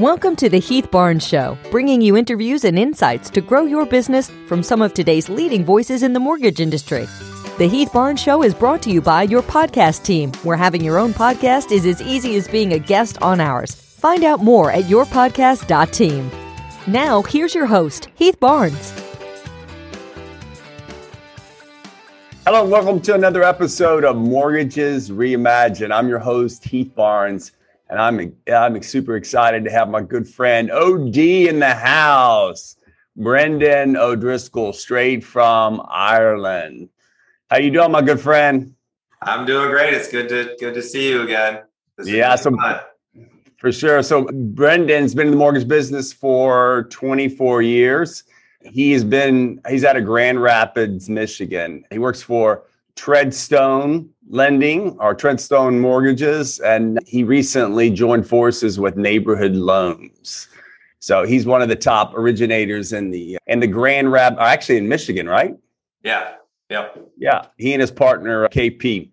Welcome to the Heath Barnes Show, bringing you interviews and insights to grow your business from some of today's leading voices in the mortgage industry. The Heath Barnes Show is brought to you by your podcast team, where having your own podcast is as easy as being a guest on ours. Find out more at yourpodcast.team. Now, here's your host, Heath Barnes. Hello, and welcome to another episode of Mortgages Reimagined. I'm your host, Heath Barnes, and I'm I'm super excited to have my good friend OD in the house, Brendan O'Driscoll, straight from Ireland. How you doing, my good friend? I'm doing great. It's good to good to see you again. yeah, so for sure. So Brendan's been in the mortgage business for 24 years. He's been he's out of Grand Rapids, Michigan. He works for Treadstone Lending or Treadstone Mortgages, and he recently joined forces with Neighborhood Loans. So he's one of the top originators in the in the Grand Rap, actually in Michigan, right? Yeah. yeah, Yeah. He and his partner KP.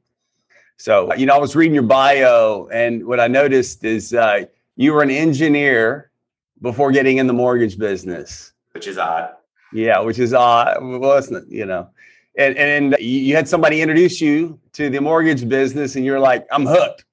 So you know, I was reading your bio, and what I noticed is uh, you were an engineer before getting in the mortgage business, which is odd. Yeah, which is odd. Well, it's not, you know, and and you had somebody introduce you to the mortgage business, and you're like, I'm hooked.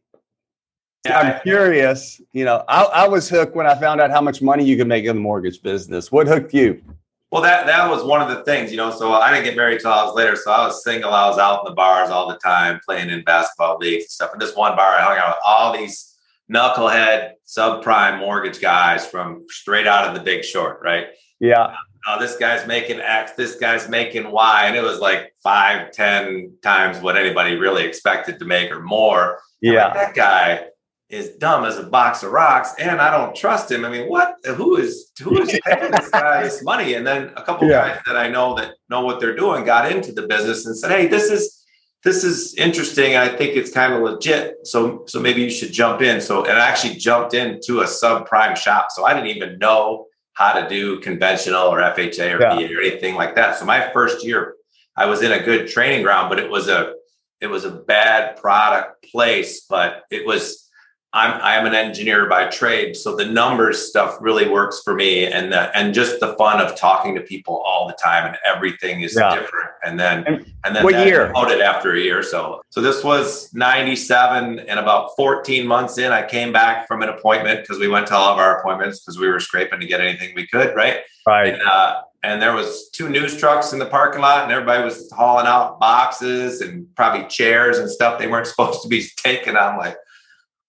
Yeah, I'm curious. You know, I, I was hooked when I found out how much money you could make in the mortgage business. What hooked you? Well, that that was one of the things, you know. So I didn't get married till I was later. So I was single. I was out in the bars all the time, playing in basketball leagues and stuff. And this one bar, I hung out with all these knucklehead subprime mortgage guys from straight out of the Big Short, right? Yeah oh, this guy's making X, this guy's making Y. And it was like five, ten times what anybody really expected to make or more. Yeah. Like, that guy is dumb as a box of rocks and I don't trust him. I mean, what who is who is paying this guy this money? And then a couple yeah. guys that I know that know what they're doing got into the business and said, Hey, this is this is interesting. I think it's kind of legit. So so maybe you should jump in. So and I actually jumped into a subprime shop. So I didn't even know how to do conventional or FHA or yeah. Or anything like that. So my first year, I was in a good training ground, but it was a it was a bad product place, but it was I'm I am an engineer by trade, so the numbers stuff really works for me, and the and just the fun of talking to people all the time, and everything is yeah. different. And then and, and then what year? it after a year or so. So this was '97, and about 14 months in, I came back from an appointment because we went to all of our appointments because we were scraping to get anything we could, right? Right. And, uh, and there was two news trucks in the parking lot, and everybody was hauling out boxes and probably chairs and stuff they weren't supposed to be taking. I'm like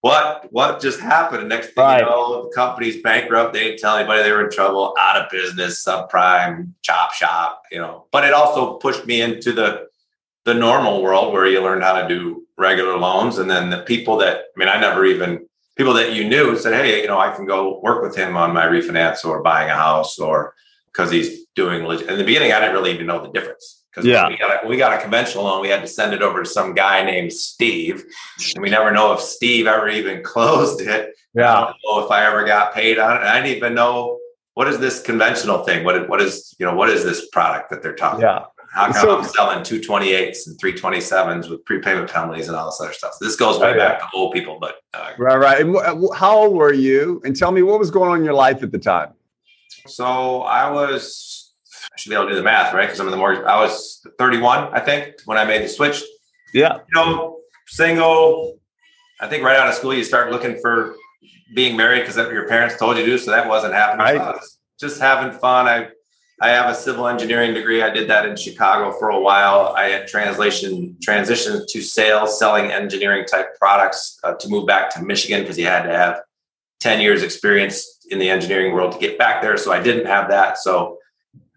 what what just happened? And next thing right. you know, the company's bankrupt. They didn't tell anybody they were in trouble, out of business, subprime, chop shop, you know. But it also pushed me into the the normal world where you learn how to do regular loans. And then the people that I mean, I never even people that you knew said, Hey, you know, I can go work with him on my refinance or buying a house or because he's doing legit. In the beginning, I didn't really even know the difference. Because yeah. we got a, we got a conventional loan, we had to send it over to some guy named Steve, and we never know if Steve ever even closed it. Yeah. I don't know if I ever got paid on it. I didn't even know what is this conventional thing. What what is you know what is this product that they're talking yeah. about? How come so, I'm selling 228s and 327s with prepayment penalties and all this other stuff? So this goes way oh, back yeah. to old people, but uh, right, right. And how old were you? And tell me what was going on in your life at the time. So I was I should be able to do the math, right? Because I'm in the mortgage. I was 31, I think, when I made the switch. Yeah. You know, single. I think right out of school, you start looking for being married because that's what your parents told you to. So that wasn't happening. Right. just having fun. I I have a civil engineering degree. I did that in Chicago for a while. I had translation transitioned to sales, selling engineering type products uh, to move back to Michigan because you had to have 10 years experience in the engineering world to get back there. So I didn't have that. So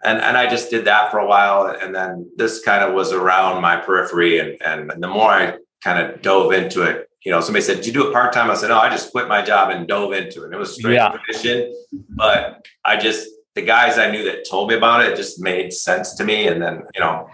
and and I just did that for a while, and then this kind of was around my periphery, and and the more I kind of dove into it, you know, somebody said, "Did you do it part time?" I said, "No, I just quit my job and dove into it." And it was straight yeah. tradition, but I just the guys I knew that told me about it, just made sense to me, and then you know,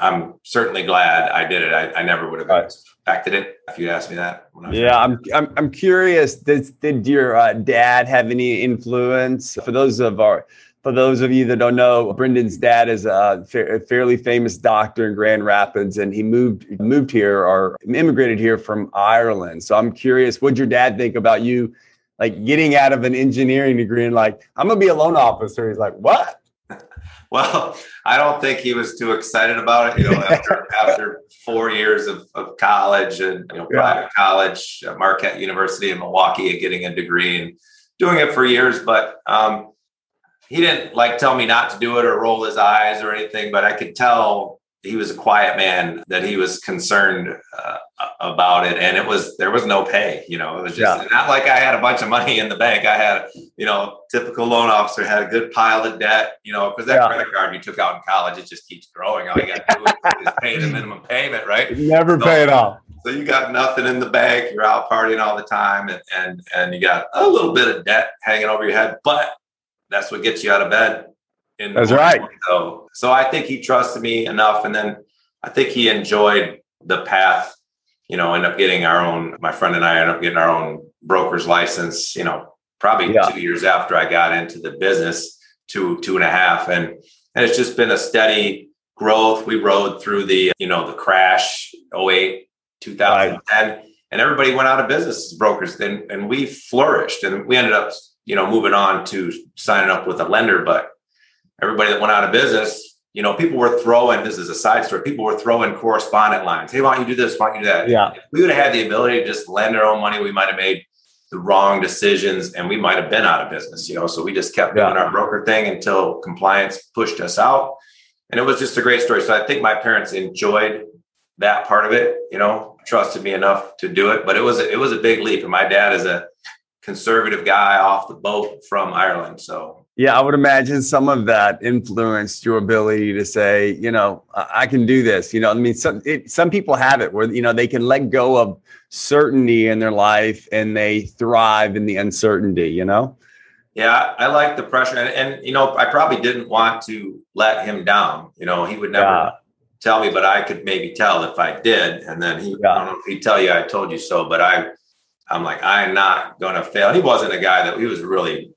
I'm certainly glad I did it. I, I never would have right. expected it if you'd asked me that. yeah, I'm, I'm I'm curious. Did did your uh, dad have any influence for those of our for those of you that don't know, Brendan's dad is a, fa- fairly famous doctor in Grand Rapids, and he moved moved here or immigrated here from Ireland. So I'm curious, what'd your dad think about you like getting out of an engineering degree and like, I'm gonna be a loan officer. He's like, what? Well, I don't think he was too excited about it. You know, after, after four years of, of college and you know private yeah. college, Marquette University in Milwaukee, and getting a degree and doing it for years. But um, he didn't like tell me not to do it or roll his eyes or anything. But I could tell he was a quiet man that he was concerned uh, about it and it was there was no pay you know it was just yeah. not like i had a bunch of money in the bank i had you know typical loan officer had a good pile of debt you know because that yeah. credit card you took out in college it just keeps growing all you got to do is, is pay the minimum payment right you never so, pay it off so you got nothing in the bank you're out partying all the time and and and you got a little bit of debt hanging over your head but that's what gets you out of bed that's right. So, so I think he trusted me enough, and then I think he enjoyed the path. You know, end up getting our own. My friend and I end up getting our own broker's license. You know, probably yeah. two years after I got into the business, two two and a half, and and it's just been a steady growth. We rode through the you know the crash 08, 2010. Right. And everybody went out of business as brokers, and, and we flourished, and we ended up, you know, moving on to signing up with a lender. But everybody that went out of business, you know, people were throwing, this is a side story, people were throwing correspondent lines. Hey, why don't you do this? Why don't you do that? Yeah. If we would have had the ability to just lend our own money, we might have made the wrong decisions and we might have been out of business, you know. So we just kept yeah. doing our broker thing until compliance pushed us out. And it was just a great story. So I think my parents enjoyed that part of it, you know, trusted me enough to do it. But it was it was a big leap. And my dad is a conservative guy off the boat from Ireland. So yeah, I would imagine some of that influenced your ability to say, you know, I can do this. You know, I mean, some it, some people have it where you know they can let go of certainty in their life and they thrive in the uncertainty. You know. Yeah, I like the pressure, and, and you know, I probably didn't want to let him down. You know, he would never yeah. tell me, but I could maybe tell if I did, and then he, yeah. I don't know if he'd tell you I told you so, but I, I'm like, I'm not going to fail. He wasn't a guy that he was really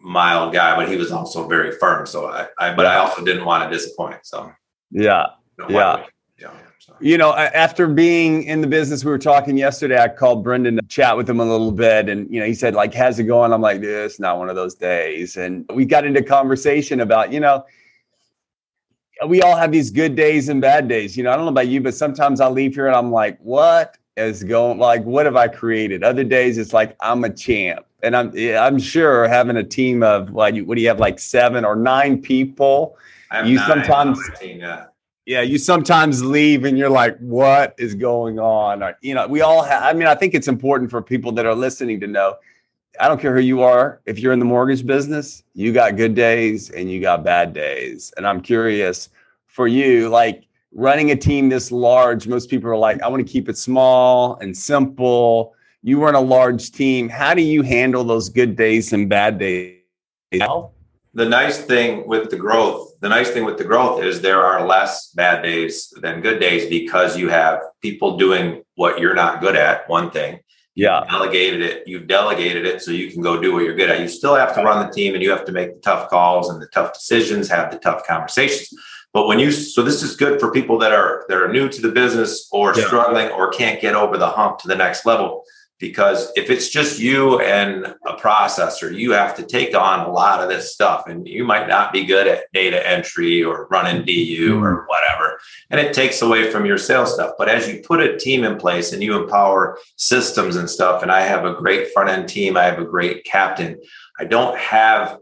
mild guy, but he was also very firm. So I, I but I also didn't want to disappoint. So yeah, yeah. Yeah. You know, after being in the business, we were talking yesterday. I called Brendan to chat with him a little bit, and you know, he said, "Like, how's it going?" I'm like, "This not one of those days." And we got into conversation about, you know, we all have these good days and bad days. You know, I don't know about you, but sometimes I leave here and I'm like, "What is going? Like, what have I created?" Other days, it's like I'm a champ and I'm I'm sure having a team of you what do you have like seven or nine people? you sometimes team, yeah. yeah, you sometimes leave and you're like, what is going on? Or, you know, we all have. I mean, I think it's important for people that are listening to know. I don't care who you are. If you're in the mortgage business, you got good days and you got bad days. And I'm curious for you, like running a team this large. Most people are like, I want to keep it small and simple you run a large team. How do you handle those good days and bad days? The nice thing with the growth, the nice thing with the growth is there are less bad days than good days because you have people doing what you're not good at. One thing, yeah, you've delegated it. You've delegated it so you can go do what you're good at. You still have to run the team and you have to make the tough calls and the tough decisions, have the tough conversations. But when you so this is good for people that are that are new to the business or yeah. struggling or can't get over the hump to the next level because if it's just you and a processor, you have to take on a lot of this stuff and you might not be good at data entry or running DU or mm-hmm. whatever. And it takes away from your sales stuff. But as you put a team in place and you empower systems and stuff, and I have a great front end team, I have a great captain, I don't have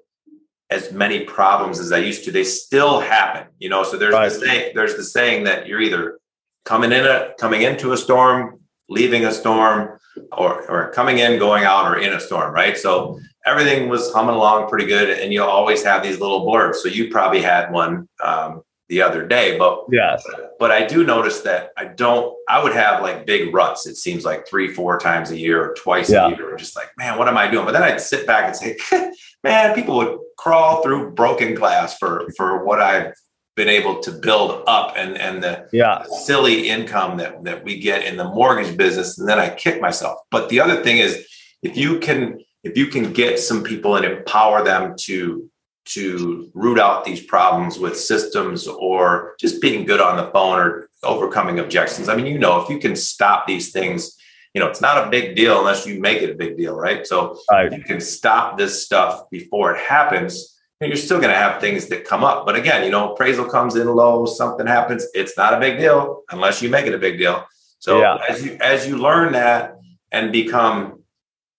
as many problems as I used to. They still happen, you know. So there's right. the saying, there's the saying that you're either coming in a coming into a storm, leaving a storm, or, or coming in, going out, or in a storm, right? So everything was humming along pretty good, and you always have these little blurbs. So you probably had one um, the other day, but yes, but I do notice that I don't. I would have like big ruts. It seems like three, four times a year, or twice yeah. a year. Just like, man, what am I doing? But then I'd sit back and say, man, people would crawl through broken glass for for what I've been able to build up and and the yeah. silly income that that we get in the mortgage business and then I kick myself. But the other thing is if you can if you can get some people and empower them to to root out these problems with systems or just being good on the phone or overcoming objections. I mean, you know, if you can stop these things you know, it's not a big deal unless you make it a big deal, right? So right. you can stop this stuff before it happens. And you're still going to have things that come up. But again, you know, appraisal comes in low, something happens. It's not a big deal unless you make it a big deal. So yeah. as you as you learn that and become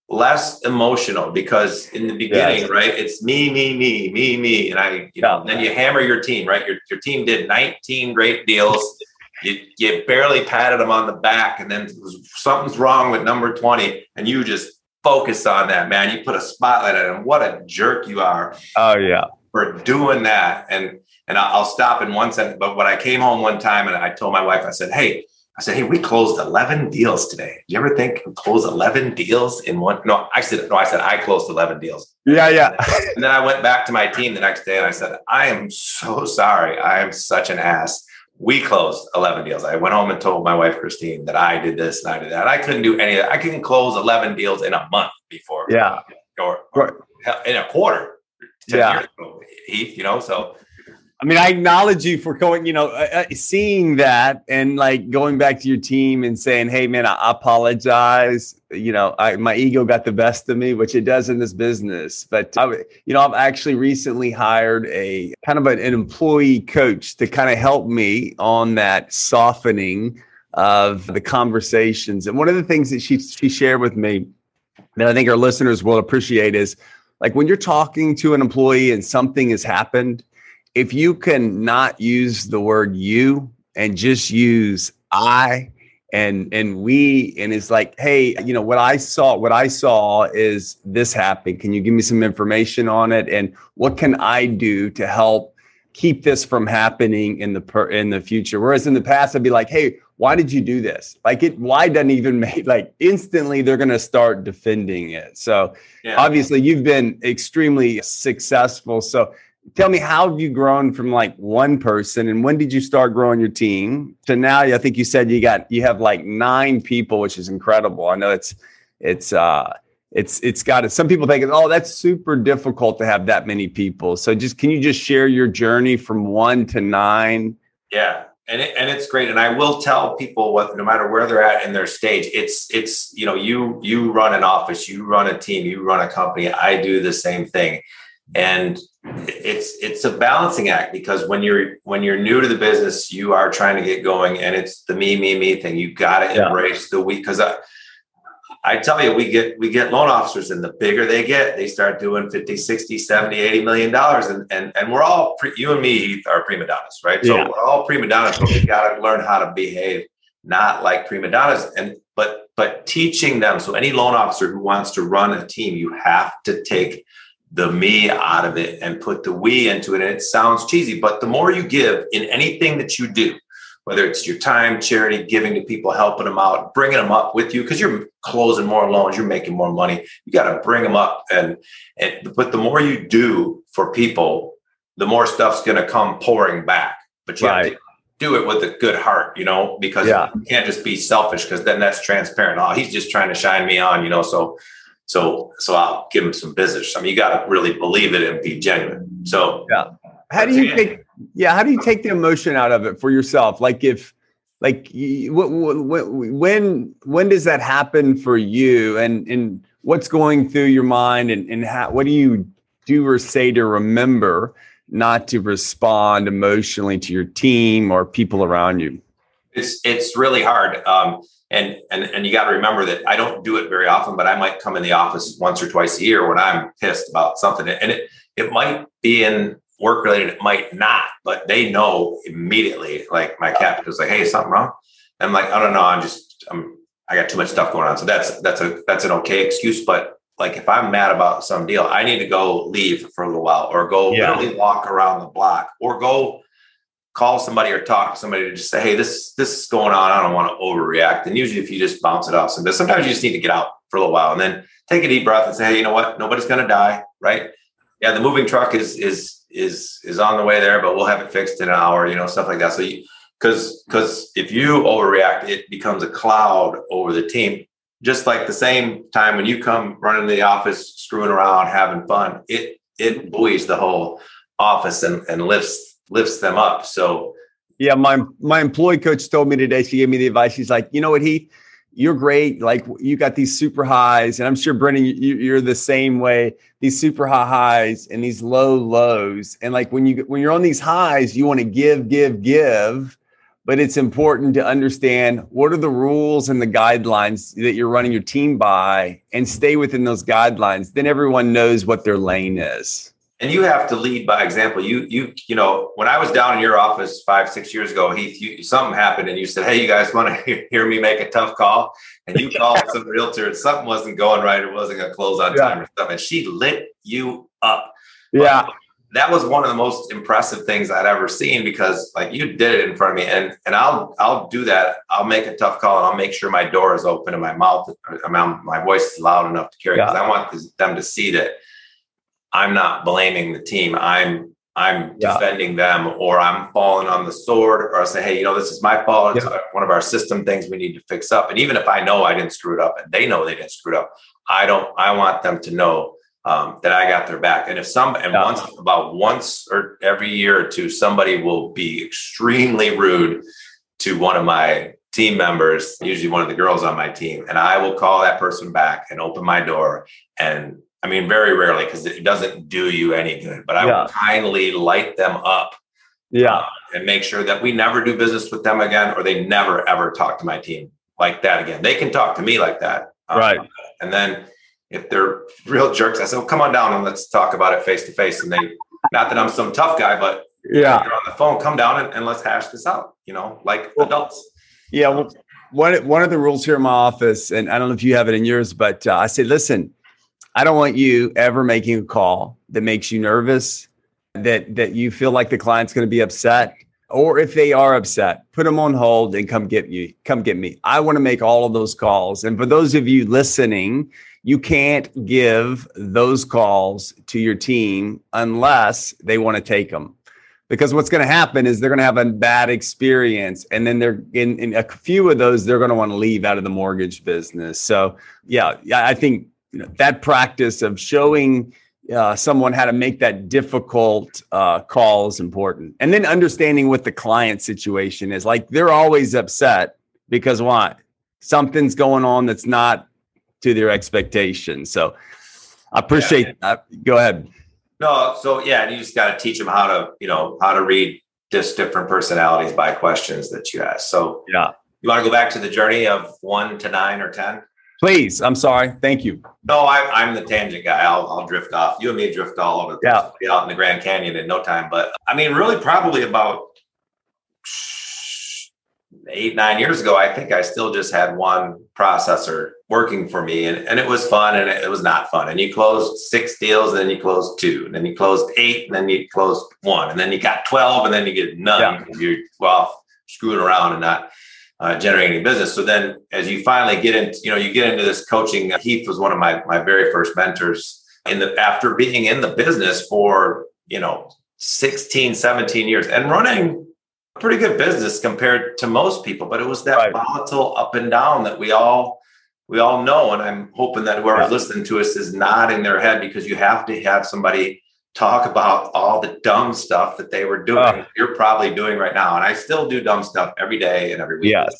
less emotional because in the beginning, yes. right, it's me, me, me, me, me, and I, you know, then you hammer your team, right? Your your team did 19 great deals. You, you barely patted him on the back, and then something's wrong with number 20, and you just focus on that, man. You put a spotlight on him. What a jerk you are. Oh yeah. For doing that. And and I'll stop in one sentence. But when I came home one time and I told my wife, I said, Hey, I said, Hey, we closed 11 deals today. Do you ever think we close 11 deals in one? No, I said, No, I said, I closed 11 deals. Yeah, yeah. and then I went back to my team the next day and I said, I am so sorry. I am such an ass. We closed 11 deals. I went home and told my wife, Christine, that I did this and I did that. I couldn't do any of that. I couldn't close 11 deals in a month before. Yeah. Or, or in a quarter. Yeah. Heath, you know, so I mean, I acknowledge you for going, you know, uh, uh, seeing that and like going back to your team and saying, "Hey, man, I apologize." You know, I, my ego got the best of me, which it does in this business. But I, you know, I've actually recently hired a kind of an, an employee coach to kind of help me on that softening of the conversations. And one of the things that she she shared with me that I think our listeners will appreciate is like when you're talking to an employee and something has happened if you can not use the word you and just use I and and we and it's like hey you know what i saw what i saw is this happened can you give me some information on it? And what can i do to help keep this from happening in the per, in the future? Whereas in the past i'd be like hey why did you do this? Like it why doesn't even make like instantly they're going to start defending it. So yeah. obviously you've been extremely successful. So tell me how have you grown from like one person and when did you start growing your team to now? I think you said you got you have like nine people which is incredible. I know it's it's uh it's it's got it some people think oh that's super difficult to have that many people. So just can you just share your journey from one to nine? Yeah and it, and it's great and i will tell people what no matter where they're at in their stage it's it's you know you you run an office you run a team you run a company i do the same thing and it's it's a balancing act because when you're when you're new to the business you are trying to get going and it's the me me me thing you got to yeah. embrace the we because I, I tell you we get we get loan officers and the bigger they get they start doing 50 60 70 80 million dollars and, and and we're all pre, you and me are prima donnas right so yeah. we're all prima donnas but we got to learn how to behave not like prima donnas and but but teaching them so any loan officer who wants to run a team you have to take the me out of it and put the we into it. And it sounds cheesy, but the more you give in anything that you do, whether it's your time, charity, giving to people, helping them out, bringing them up with you, because you're closing more loans, you're making more money. You got to bring them up, and and but the more you do for people, the more stuff's going to come pouring back. But you right. have to do it with a good heart, you know, because yeah. you can't just be selfish, because then that's transparent. Oh, he's just trying to shine me on, you know. So so so I'll give them some business. I mean, you got to really believe it and be genuine. So yeah, how do you take yeah how do you take the emotion out of it for yourself? Like if like when when does that happen for you and and what's going through your mind and and how what do you do or say to remember not to respond emotionally to your team or people around you? It's it's really hard. Um, and and and you got to remember that I don't do it very often, but I might come in the office once or twice a year when I'm pissed about something, and it it might be in work related, it might not, but they know immediately. Like my captain was like, "Hey, something wrong?" And I'm like, "I don't know. I'm just I'm I got too much stuff going on." So that's that's a that's an okay excuse, but like if I'm mad about some deal, I need to go leave for a little while, or go yeah. literally walk around the block, or go call somebody or talk to somebody to just say, hey, this this is going on. I don't want to overreact. And usually, if you just bounce it off somebody, sometimes you just need to get out for a little while and then take a deep breath and say, hey, you know what? Nobody's going to die, right? Yeah, the moving truck is is is is on the way there, but we'll have it fixed in an hour. You know, stuff like that. So you because because if you overreact, it becomes a cloud over the team. Just like the same time when you come running to the office, screwing around, having fun, it it buoys the whole office and, and lifts lifts them up. So yeah, my my employee coach told me today, she gave me the advice. She's like, you know what, he you're great. Like you got these super highs, and I'm sure Brendan, you, are the same way. These super high highs and these low lows, and like when you when you're on these highs, you want to give, give, give, but it's important to understand what are the rules and the guidelines that you're running your team by, and stay within those guidelines. Then everyone knows what their lane is and you have to lead by example. You you you know when I was down in your office five six years ago, Heath, you, something happened and you said, "Hey, you guys want to hear me make a tough call?" And you called some realtor and something wasn't going right. It wasn't going to close on time or something. And she lit you up. Yeah. That was one of the most impressive things I'd ever seen because like you did it in front of me and and I'll I'll do that. I'll make a tough call and I'll make sure my door is open and my mouth my voice is loud enough to carry because yeah. I want them to see that I'm not blaming the team. I'm I'm yeah. defending them or I'm falling on the sword or I say, hey, you know, this is my fault. It's yeah. one of our system things we need to fix up. And even if I know I didn't screw it up and they know they didn't screw it up, I don't, I want them to know um, that I got their back. And if some, and yeah. once, about once or every year or two, somebody will be extremely rude to one of my team members, usually one of the girls on my team, and I will call that person back and open my door and I mean, very rarely because it doesn't do you any good, but I yeah. will kindly light them up. Yeah. Uh, and make sure that we never do business with them again or they never ever talk to my team like that again. They can talk to me like that. Um, right. And then if they're real jerks, I said, well, come on down and let's talk about it face to face. And they, not that I'm some tough guy, but yeah, you're on the phone, come down and, and, let's hash this out, you know, like well, adults. Yeah. Well, one, one of the rules here in my office, and I don't know if you have it in yours, but uh, I say, listen, I don't want you ever making a call that makes you nervous, that that you feel like the client's going to be upset, or if they are upset, put them on hold and come get you. Come get me. I want to make all of those calls. And for those of you listening, you can't give those calls to your team unless they want to take them. Because what's going to happen is they're going to have a bad experience, and then they're in, in a few of those they're going to want to leave out of the mortgage business. So, yeah, yeah, I think you know, that practice of showing uh, someone how to make that difficult uh, call is important. And then understanding what the client situation is. Like they're always upset because what? Something's going on that's not to their expectation. So I appreciate yeah. that. Go ahead. No, so yeah, you just got to teach them how to, you know, how to read just different personalities by questions that you ask. So yeah. You want to go back to the journey of one to nine or 10? Please, I'm sorry. Thank you. No, I, am the tangent guy. I'll, I'll drift off. You and me drift all over. Yeah, be out in the Grand Canyon in no time. But I mean, really, probably about eight nine years ago, I think I still just had one processor working for me, and, and it was fun, and it, it was not fun. And you closed six deals, and then you closed two, and then you closed eight, and then you closed one, and then you got twelve, and then you get none. Yeah. You're well screwing around and not uh, generating business. So then, as you finally get into, you know, you get into this coaching. Heath was one of my my very first mentors. In the after being in the business for you know 16, 17 years and running a pretty good business compared to most people, but it was that right. volatile up and down that we all we all know. And I'm hoping that whoever's yeah. listening to us is nodding their head because you have to have somebody talk about all the dumb stuff that they were doing. Uh, you're probably doing right now, and I still do dumb stuff every day and every week. Yes.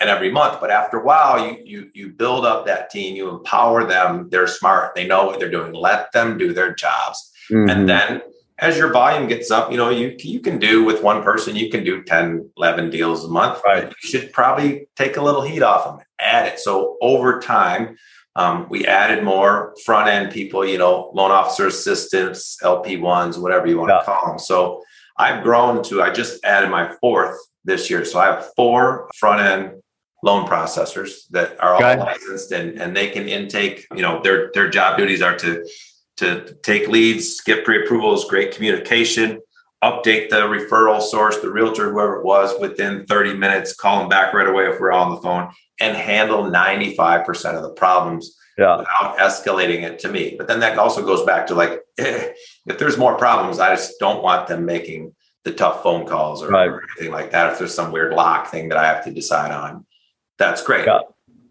And every month, but after a while, you you you build up that team. You empower them. They're smart. They know what they're doing. Let them do their jobs. Mm-hmm. And then, as your volume gets up, you know you you can do with one person. You can do 10, 11 deals a month. Right. You should probably take a little heat off them. Add it. So over time, um, we added more front end people, you know, loan officer assistants, LP ones, whatever you want yeah. to call them. So I've grown to, I just added my fourth this year. So I have four front end loan processors that are all licensed and, and they can intake, you know, their, their job duties are to, to take leads, get pre-approvals, great communication, update the referral source, the realtor, whoever it was, within 30 minutes, call them back right away if we're on the phone, and handle 95% of the problems yeah. without escalating it to me. But then that also goes back to like, eh, if there's more problems, I just don't want them making the tough phone calls or, right. or, anything like that. If there's some weird lock thing that I have to decide on, that's great. Yeah.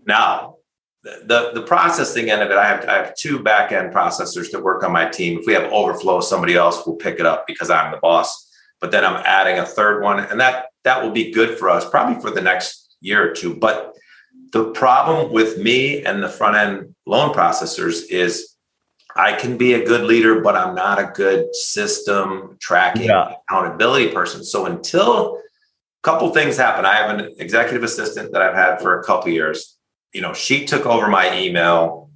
Now, the, the, processing end of it, I have I have two back end processors that work on my team. If we have overflow, somebody else will pick it up because I'm the boss. But then I'm adding a third one, and that that will be good for us probably for the next year or two. But the problem with me and the front end loan processors is I can be a good leader, but I'm not a good system tracking yeah. accountability person. So until a couple things happen, I have an executive assistant that I've had for a couple years. You know, she took over my email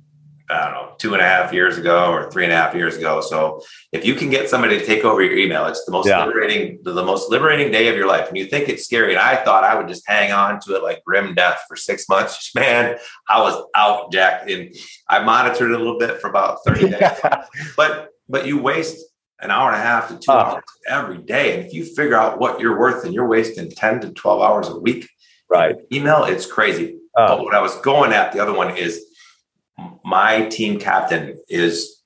I don't know, two and a half years ago or three and a half years ago. So if you can get somebody to take over your email, it's the most yeah. liberating, the, most liberating day of your life. And you think it's scary. And I thought I would just hang on to it like grim death for six months. Man, I was out, Jack. And I monitored it a little bit for about 30 days. but but you waste an hour and a half to two oh. hours every day. And if you figure out what you're worth and you're wasting 10 to 12 hours a week, right? Email, it's crazy. Oh. But what I was going at, the other one is my team captain is,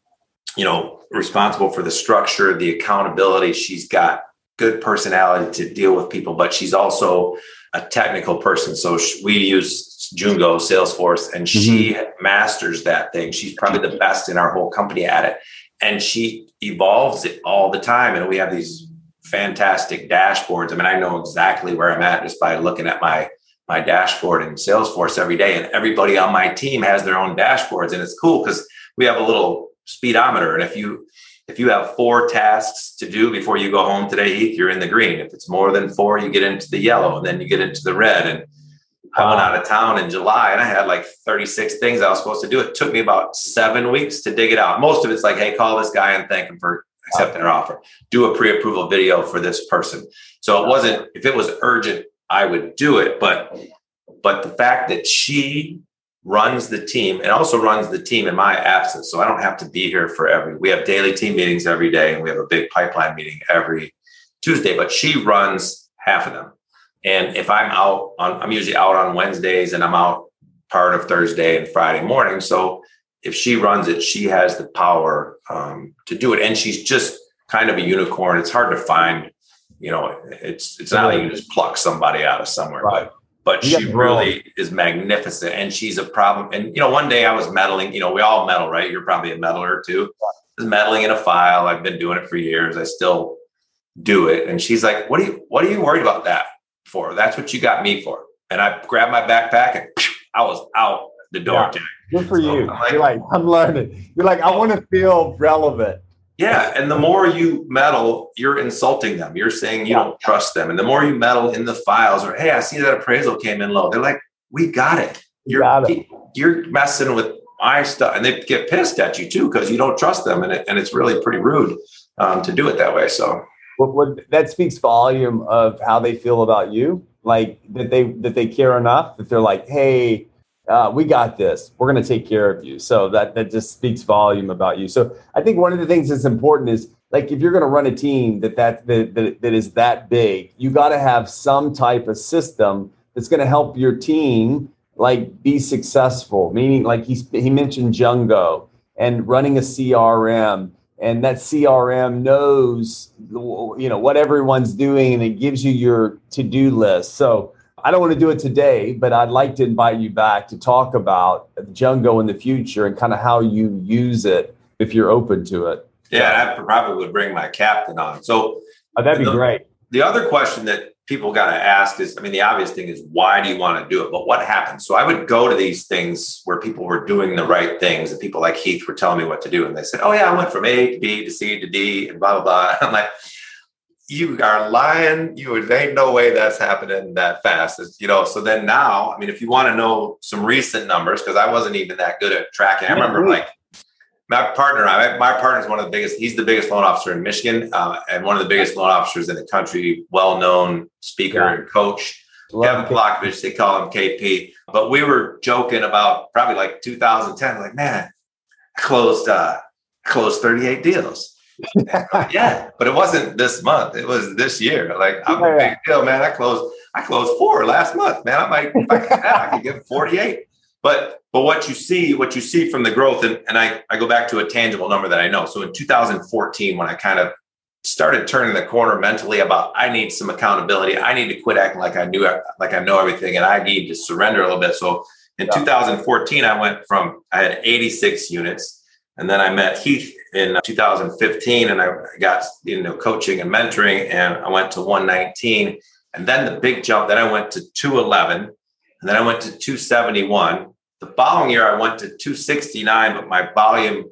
you know, responsible for the structure, the accountability. She's got good personality to deal with people, but she's also a technical person. So we use Jungo Salesforce and she mm-hmm. masters that thing. She's probably the best in our whole company at it. And she evolves it all the time. And we have these fantastic dashboards. I mean, I know exactly where I'm at just by looking at my my dashboard in Salesforce every day. And everybody on my team has their own dashboards. And it's cool because we have a little speedometer. And if you if you have four tasks to do before you go home today, Heath, you're in the green. If it's more than four, you get into the yellow and then you get into the red. And I went out of town in July and I had like 36 things I was supposed to do. It took me about seven weeks to dig it out. Most of it's like, hey, call this guy and thank him for accepting an offer. Do a pre-approval video for this person. So it wasn't, if it was urgent, I would do it. But but the fact that she runs the team and also runs the team in my absence. So I don't have to be here for every we have daily team meetings every day and we have a big pipeline meeting every Tuesday, but she runs half of them. And if I'm out on I'm usually out on Wednesdays and I'm out part of Thursday and Friday morning. So if she runs it, she has the power um, to do it. And she's just kind of a unicorn. It's hard to find you know, it's it's not like you just pluck somebody out of somewhere, right. but but she really is magnificent and she's a problem. And you know, one day I was meddling, you know, we all meddle, right? You're probably a meddler too. I was meddling in a file. I've been doing it for years. I still do it. And she's like, What are you what are you worried about that for? That's what you got me for. And I grabbed my backpack and I was out the door. Yeah. Good for so you. Like, You're like, I'm learning. You're like, I want to feel relevant. Yeah. And the more you meddle, you're insulting them. You're saying you yeah. don't trust them. And the more you meddle in the files or, hey, I see that appraisal came in low. They're like, we got it. You're, got it. you're messing with my stuff. And they get pissed at you too because you don't trust them. And, it, and it's really pretty rude um, to do it that way. So what, what, that speaks volume of how they feel about you. Like that they that they care enough that they're like, hey, uh, we got this. We're going to take care of you. So that that just speaks volume about you. So I think one of the things that's important is like if you're going to run a team that that that, that, that is that big, you got to have some type of system that's going to help your team like be successful. Meaning, like he he mentioned Jungo and running a CRM, and that CRM knows you know what everyone's doing, and it gives you your to do list. So I don't want to do it today, but I'd like to invite you back to talk about Jungo in the future and kind of how you use it if you're open to it. Yeah, I probably would bring my captain on. So oh, that'd be the, great. The other question that people got to ask is I mean, the obvious thing is why do you want to do it? But what happens? So I would go to these things where people were doing the right things and people like Heath were telling me what to do. And they said, Oh, yeah, I went from A to B to C to D and blah, blah, blah. I'm like, you are lying. You there ain't no way that's happening that fast. It's, you know, so then now, I mean, if you want to know some recent numbers, because I wasn't even that good at tracking. I remember like my partner, I, my partner is one of the biggest. He's the biggest loan officer in Michigan, uh, and one of the biggest loan officers in the country. Well-known speaker yeah. and coach, Love Kevin Blokovich. They call him KP. But we were joking about probably like 2010. Like, man, I closed uh, closed 38 deals yeah, but it wasn't this month. It was this year. Like I'm yeah. a big deal, man. I closed. I closed four last month, man. I might. I could, I could get 48. But but what you see, what you see from the growth, and, and I I go back to a tangible number that I know. So in 2014, when I kind of started turning the corner mentally about I need some accountability. I need to quit acting like I knew like I know everything, and I need to surrender a little bit. So in yeah. 2014, I went from I had 86 units, and then I met Heath in 2015 and I got into coaching and mentoring and I went to 119 and then the big jump then I went to 211 And then I went to 271. The following year, I went to 269, but my volume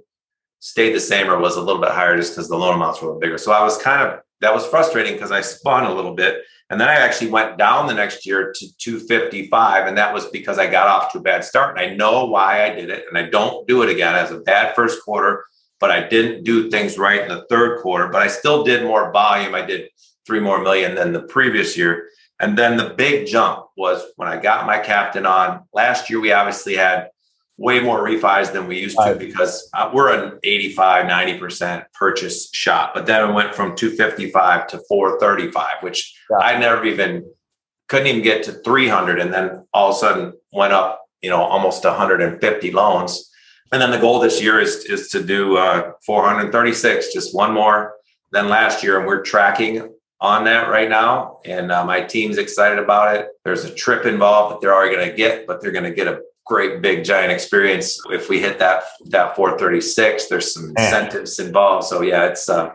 stayed the same or was a little bit higher just because the loan amounts were bigger. So I was kind of, that was frustrating because I spun a little bit. And then I actually went down the next year to 255. And that was because I got off to a bad start. And I know why I did it. And I don't do it again as a bad first quarter, but I didn't do things right in the third quarter. But I still did more volume. I did three more million than the previous year. And then the big jump was when I got my captain on. Last year, we obviously had way more refis than we used to because uh, we're an 85 90% purchase shop but then it went from 255 to 435 which yeah. i never even couldn't even get to 300 and then all of a sudden went up you know almost 150 loans. And then the goal this year is is to do uh, 436 just one more than last year and we're tracking on that right now and uh, my team's excited about it. There's a trip involved that they're already going to get but they're going to get a great big giant experience. If we hit that that 436 there's some incentives involved. So yeah it's uh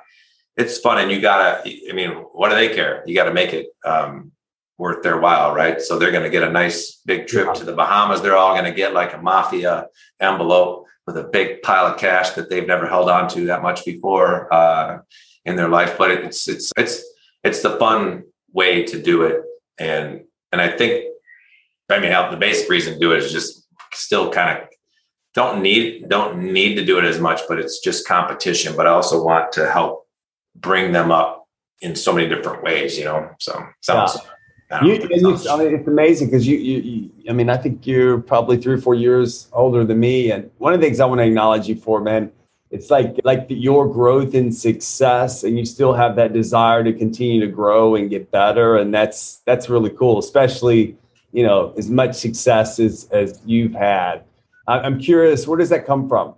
it's fun and you gotta i mean what do they care? You gotta make it um worth their while right? So they're gonna get a nice big trip yeah. to the bahamas. They're all gonna get like a mafia envelope with a big pile of cash that they've never held on to that much before uh in their life. But it's it's it's it's the fun way to do it. And and i think I mean, the basic reason to do it is just still kind of don't need don't need to do it as much, but it's just competition. But I also want to help bring them up in so many different ways, you know. So sounds. Yeah. You, it's, I mean, it's amazing because you, you, you, I mean, I think you're probably three or four years older than me, and one of the things I want to acknowledge you for, man, it's like like the, your growth and success, and you still have that desire to continue to grow and get better, and that's that's really cool, especially you know as much success as as you've had. I'm curious, where does that come from?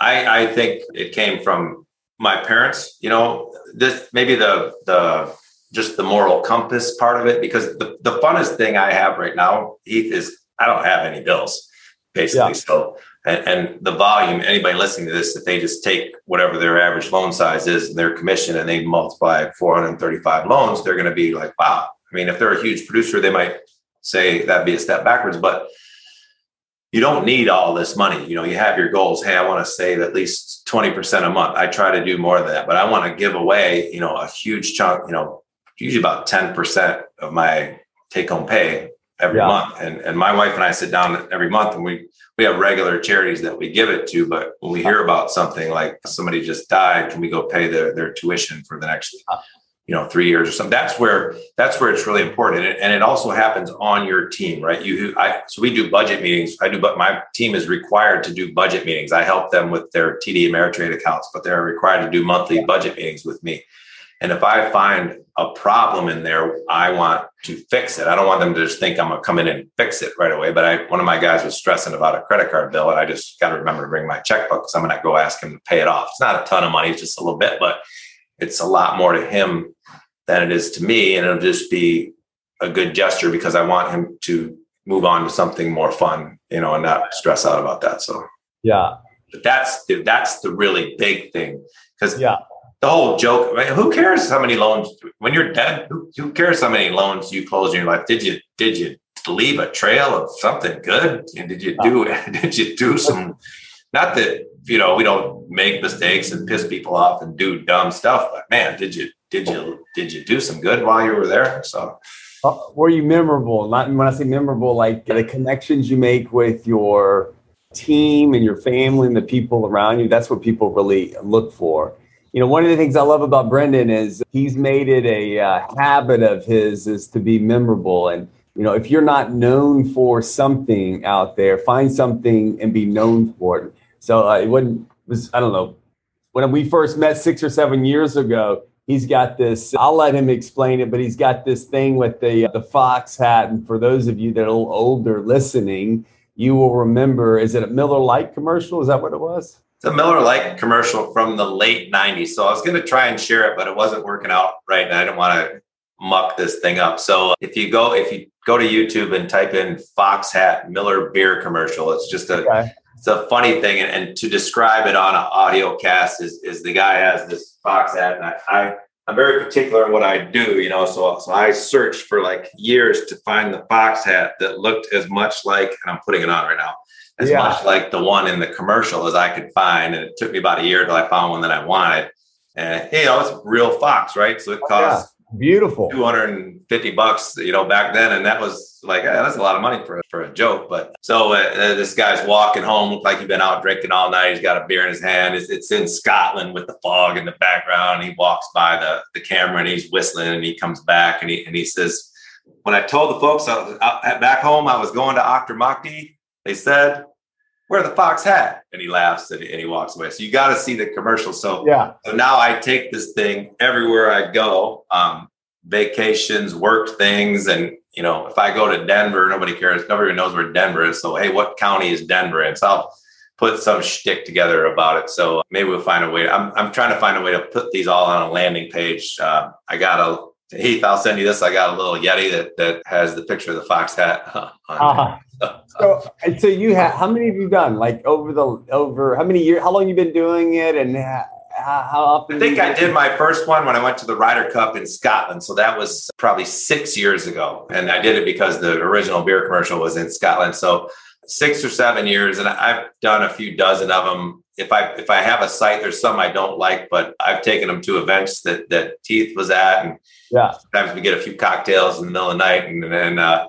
I, I think it came from my parents. You know, this maybe the the just the moral compass part of it because the, the funnest thing I have right now, Heath, is I don't have any bills, basically. Yeah. So and, and, the volume, anybody listening to this, if they just take whatever their average loan size is and their commission and they multiply 435 loans, they're going to be like, wow, I mean, if they're a huge producer, they might say that'd be a step backwards, but you don't need all this money. You know, you have your goals. Hey, I want to save at least 20% a month. I try to do more than that, but I want to give away, you know, a huge chunk, you know, usually about 10% of my take home pay every yeah. month. And, and my wife and I sit down every month and we, we have regular charities that we give it to. But when we hear about something like somebody just died, can we go pay their, their tuition for the next you know three years or something. That's where that's where it's really important. And it, and it also happens on your team right? You i so we do budget meetings. I do but my team is required to do budget meetings. I help them with their td ameritrade accounts but they're required to do monthly budget meetings with me. And if i find a problem in there i want to fix it. I don't want them to just think i'm going to come in and fix it right away but i one of my guys was stressing about a credit card bill and i just got to remember to bring my checkbook because i'm going to go ask him to pay it off. It's not a ton of money it's just a little bit but it's a lot more to him than it is to me. And it'll just be a good gesture because I want him to move on to something more fun, you know, and not stress out about that. So, yeah. But that's that's the really big thing because yeah, the whole joke. I mean, who cares how many loans when you're dead? Who, who, cares how many loans you close in your life? Did you did you leave a trail of something good? And did you do uh. did you do some? Not that you know we don't make mistakes and piss people off and do dumb stuff, but man, did you did you did you do some good while you were there? So uh, were you memorable? Not when I say memorable, like the connections you make with your team and your family and the people around you. That's what people really look for. You know, one of the things I love about Brendan is he's made it a uh, habit of his is to be memorable. And you know, if you're not known for something out there, find something and be known for it. So uh, it wasn't was I don't know when we first met six or seven years ago he's got this i'll let him explain it but he's got this thing with the uh, the fox hat. And for those of you that are a little older listening you will remember is it a Miller Lite commercial? Is that what it was? It's a Miller Lite commercial from the late 90s so i was going to try and share it but it wasn't working out right and i didn't want to muck this thing up. So if you go if you go to youtube and type in fox hat miller beer commercial it's just a okay it's a funny thing, and, and, to describe it on an audio cast is is the guy has this fox hat, and I, I I'm very particular in what I do, you know. So, so I searched for like years to find the fox hat that looked as much like, and I'm putting it on right now, as yeah. much like the one in the commercial as I could find. And it took me about a year till I found one that I wanted. And you know, it's real fox, right? So it oh, costs Beautiful. 250 bucks, you know, back then. And that was like, that's a lot of money for, for a joke. But so uh, uh this guy's walking home, look like he's been out drinking all night. He's got a beer in his hand. It's, it's in Scotland with the fog in the background. He walks by the, the camera and he's whistling and he comes back and he, and he says, when I told the folks I was out, back home, I was going to Auchtermuchty, they said, where the fox hat. And he laughs and he, and he walks away. So you got to see the commercial. So yeah. so now i take this thing everywhere i go um, vacations work things and you know if i go to denver nobody cares. Nobody knows where denver is. So hey what county is denver in? So i'll put some shtick together about it. So maybe we'll find a way. I'm, I'm trying to find a way to put these all on a landing page. Uh, i got a Heath, I'll send you this. I got a little Yeti that that has the picture of the fox hat. uh-huh. so, so you have how many have you done? Like over the over how many years? How long you been doing it, and how, how often? I think I did my first one when I went to the Ryder Cup in Scotland. So that was probably six years ago, and I did it because the original beer commercial was in Scotland. So six or seven years, and I've done a few dozen of them if I if I have a site, there's some I don't like, but I've taken them to events that that Heath was at, and yeah, sometimes we get a few cocktails in the middle of the night, and then uh,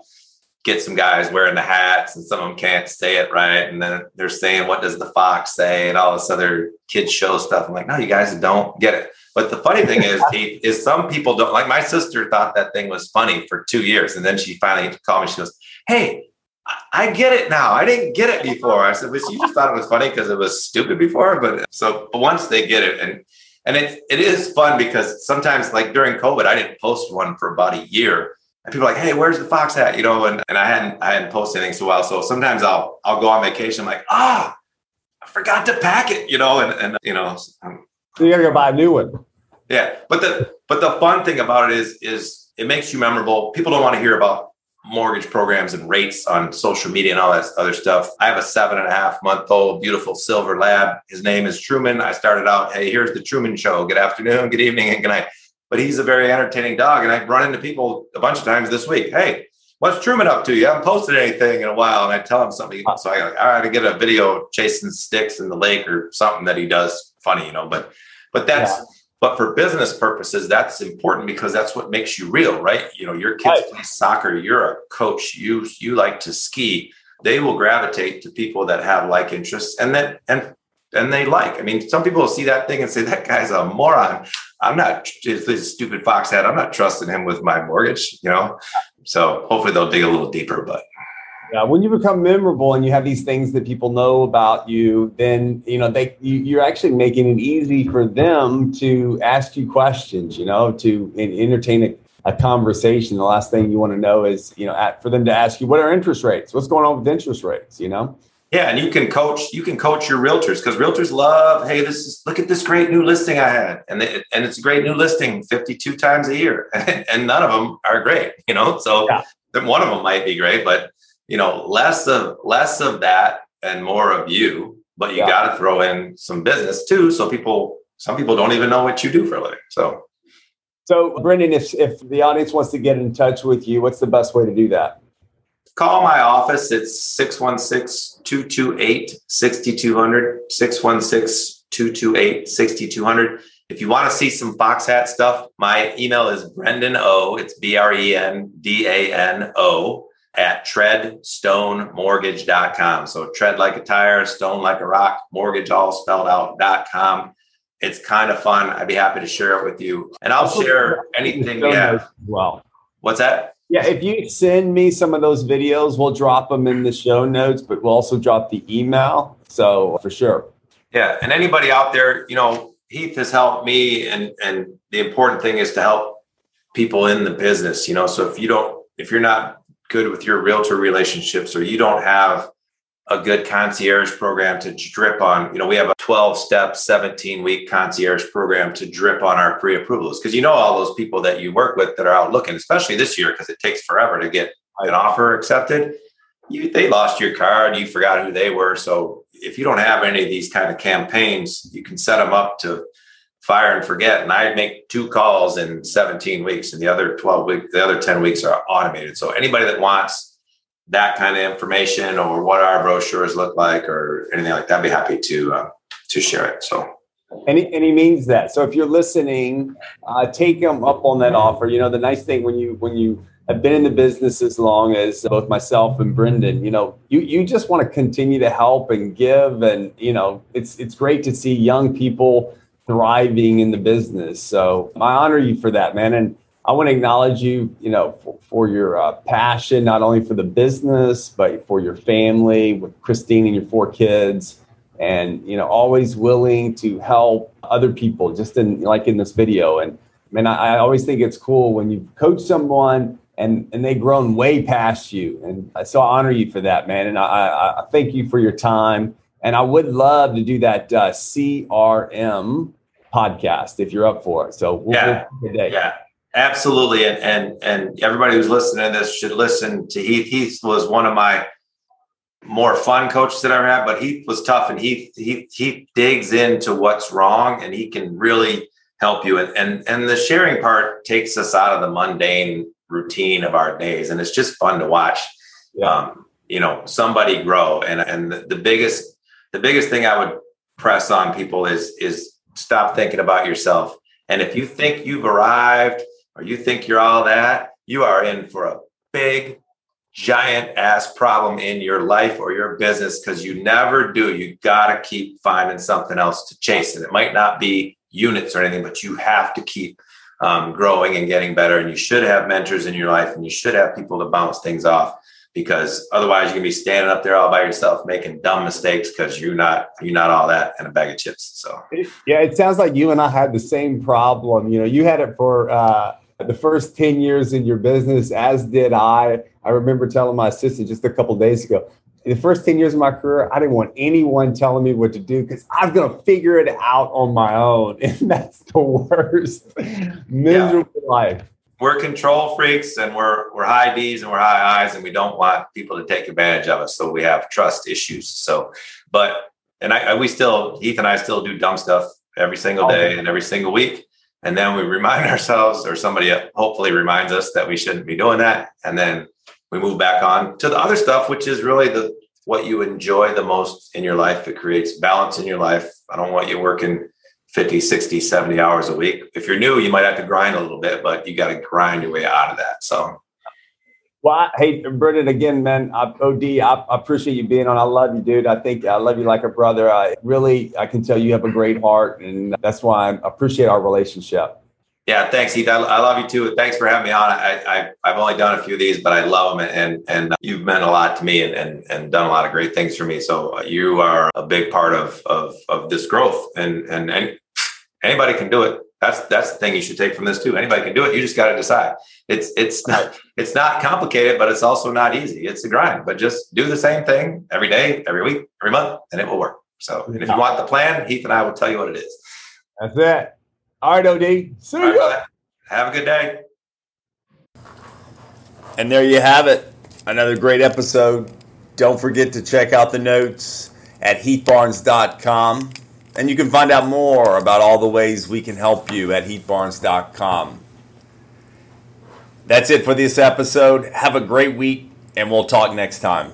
get some guys wearing the hats, and some of them can't say it right, and then they're saying, "What does the fox say?" and all this other kids show stuff. I'm like, no, you guys don't get it. But the funny thing is, Heath, is some people don't like. My sister thought that thing was funny for two years, and then she finally called me. She goes, "Hey." I get it now. I didn't get it before. I said, but you just thought it was funny because it was stupid before. But so but once they get it, and and it it is fun because sometimes like during COVID, I didn't post one for about a year. And people are like, hey, where's the fox hat? You know, and, and I hadn't I hadn't posted anything so well. So sometimes I'll I'll go on vacation, I'm like, ah, I forgot to pack it, you know, and and you know, so you gotta go buy a new one. Yeah. But the but the fun thing about it is is it makes you memorable. People don't want to hear about mortgage programs and rates on social media and all that other stuff. I have a seven and a half month old beautiful silver lab. His name is Truman. I started out, hey, here's the Truman Show. Good afternoon, good evening, and good night. But he's a very entertaining dog. And I've run into people a bunch of times this week. Hey, what's Truman up to? You haven't posted anything in a while. And I tell him something. So I go, all right, I get a video chasing sticks in the lake or something that he does funny, you know. But but that's yeah but for business purposes, that's important because that's what makes you real, right? You know, your kids right. play soccer, you're a coach, you you like to ski. They will gravitate to people that have like interests and that and and they like. I mean, some people will see that thing and say, that guy's a moron. I'm not this stupid fox head. I'm not trusting him with my mortgage, you know. So hopefully they'll dig a little deeper, but yeah, when you become memorable and you have these things that people know about you, then you know they you, you're actually making it easy for them to ask you questions. You know, to entertain a, a conversation. The last thing you want to know is you know at, for them to ask you what are interest rates, what's going on with interest rates. You know. Yeah, and you can coach. You can coach your realtors because realtors love. Hey, this is look at this great new listing I had, and they, and it's a great new listing, fifty two times a year, and none of them are great. You know, so yeah. one of them might be great, but you know, less of less of that and more of you, but you yeah. got to throw in some business too. So people, some people don't even know what you do for a living. So, so Brendan, if if the audience wants to get in touch with you, what's the best way to do that? Call my office. It's 616-228-6200, 616-228-6200. If you want to see some Fox Hat stuff, my email is Brendan O. It's B-R-E-N-D-A-N-O at treadstonemortgage.com. So tread like a tire, stone like a rock, mortgage all spelled out.com. It's kind of fun. I'd be happy to share it with you. And I'll, share anything we have. Well, what's that? Yeah, if you send me some of those videos, we'll drop them in the show notes, but we'll also drop the email. So for sure. Yeah. And anybody out there, you know, Heath has helped me and and the important thing is to help people in the business, you know. So if you don't if you're not good with your realtor relationships or you don't have a good concierge program to drip on, you know, we have a 12 step, 17 week concierge program to drip on our pre approvals. Cause you know, all those people that you work with that are out looking, especially this year, because it takes forever to get an offer accepted. You, they lost your card, you forgot who they were. So if you don't have any of these kind of campaigns, you can set them up to fire and forget. And I make two calls in 17 weeks, and the other 12 weeks, the other 10 weeks are automated. So anybody that wants that kind of information or what our brochures look like or anything like that, I'd be happy to uh, to share it. So. And he, and he means that. So if you're listening, uh, take him up on that offer. You know, the nice thing when you when you have been in the business as long as both myself and Brendan, you know, you you just want to continue to help and give, and you know, it's it's great to see young people thriving in the business. So I honor you for that, man. And I want to acknowledge you, you know, for, for your uh, passion, not only for the business, but for your family with Christine and your four kids. And, you know, always willing to help other people, just in like in this video. And I mean, I, I always think it's cool when you coach someone and, and they've grown way past you. And so I honor you for that, man. And I, I, I thank you for your time. And I would love to do that uh, CRM podcast if you're up for it. So we'll, yeah, yeah. Absolutely, and and and everybody who's listening to this should listen to Heath. Heath was one of my more fun coaches that I had, but Heath was tough, and he he he digs into what's wrong, and he can really help you. And and and the sharing part takes us out of the mundane routine of our days, and it's just fun to watch. Yeah. Um, you know, somebody grow, and and the, the biggest the biggest thing I would press on people is is stop thinking about yourself. And if you think you've arrived or you think you're all that, you are in for a big, giant ass problem in your life or your business because you never do. You got to keep finding something else to chase. And it might not be units or anything, but you have to keep um, growing and getting better. And you should have mentors in your life and you should have people to bounce things off because otherwise you're gonna be standing up there all by yourself making dumb mistakes because you're not you're not all that and a bag of chips. So yeah, it sounds like you and I had the same problem. You know, you had it for uh, the first 10 years in your business, as did I. I remember telling my assistant just a couple days ago, the first 10 years of my career, I didn't want anyone telling me what to do because I was going to figure it out on my own. And that's the worst, miserable yeah. life. We're control freaks and we're, we're high D's and we're high I's and we don't want people to take advantage of us. So we have trust issues. So, but, and I, I we still, Heath and I still do dumb stuff every single oh, day and every single week and then we remind ourselves or somebody hopefully reminds us that we shouldn't be doing that and then we move back on to the other stuff which is really the what you enjoy the most in your life it creates balance in your life i don't want you working 50 60 70 hours a week if you're new you might have to grind a little bit but you got to grind your way out of that so well, I, hey, Brendan, again, man, I, OD, I, I, appreciate you being on. I love you, dude. I think I love you like a brother. I really, I can tell you have a great heart, and that's why I appreciate our relationship. Yeah, thanks, Heath. I, I love you too. Thanks for having me on. I, I, have only done a few of these, but I love them, and and you've meant a lot to me, and, and and done a lot of great things for me. So uh, you are a big part of of of this growth, and and, and anybody can do it. That's that's the thing you should take from this too. Anybody can do it. You just got to decide. It's it's not it's not complicated, but it's also not easy. It's a grind. But just do the same thing every day, every week, every month, and it will work. So, and if you want the plan, Heath and I will tell you what it is. That's it. All right, OD. See you. Right, have a good day. And there you have it. Another great episode. Don't forget to check out the notes at heathbarnes.com. And you can find out more about all the ways we can help you at heathbarnes.com. That's it for this episode. Have a great week, and we'll talk next time.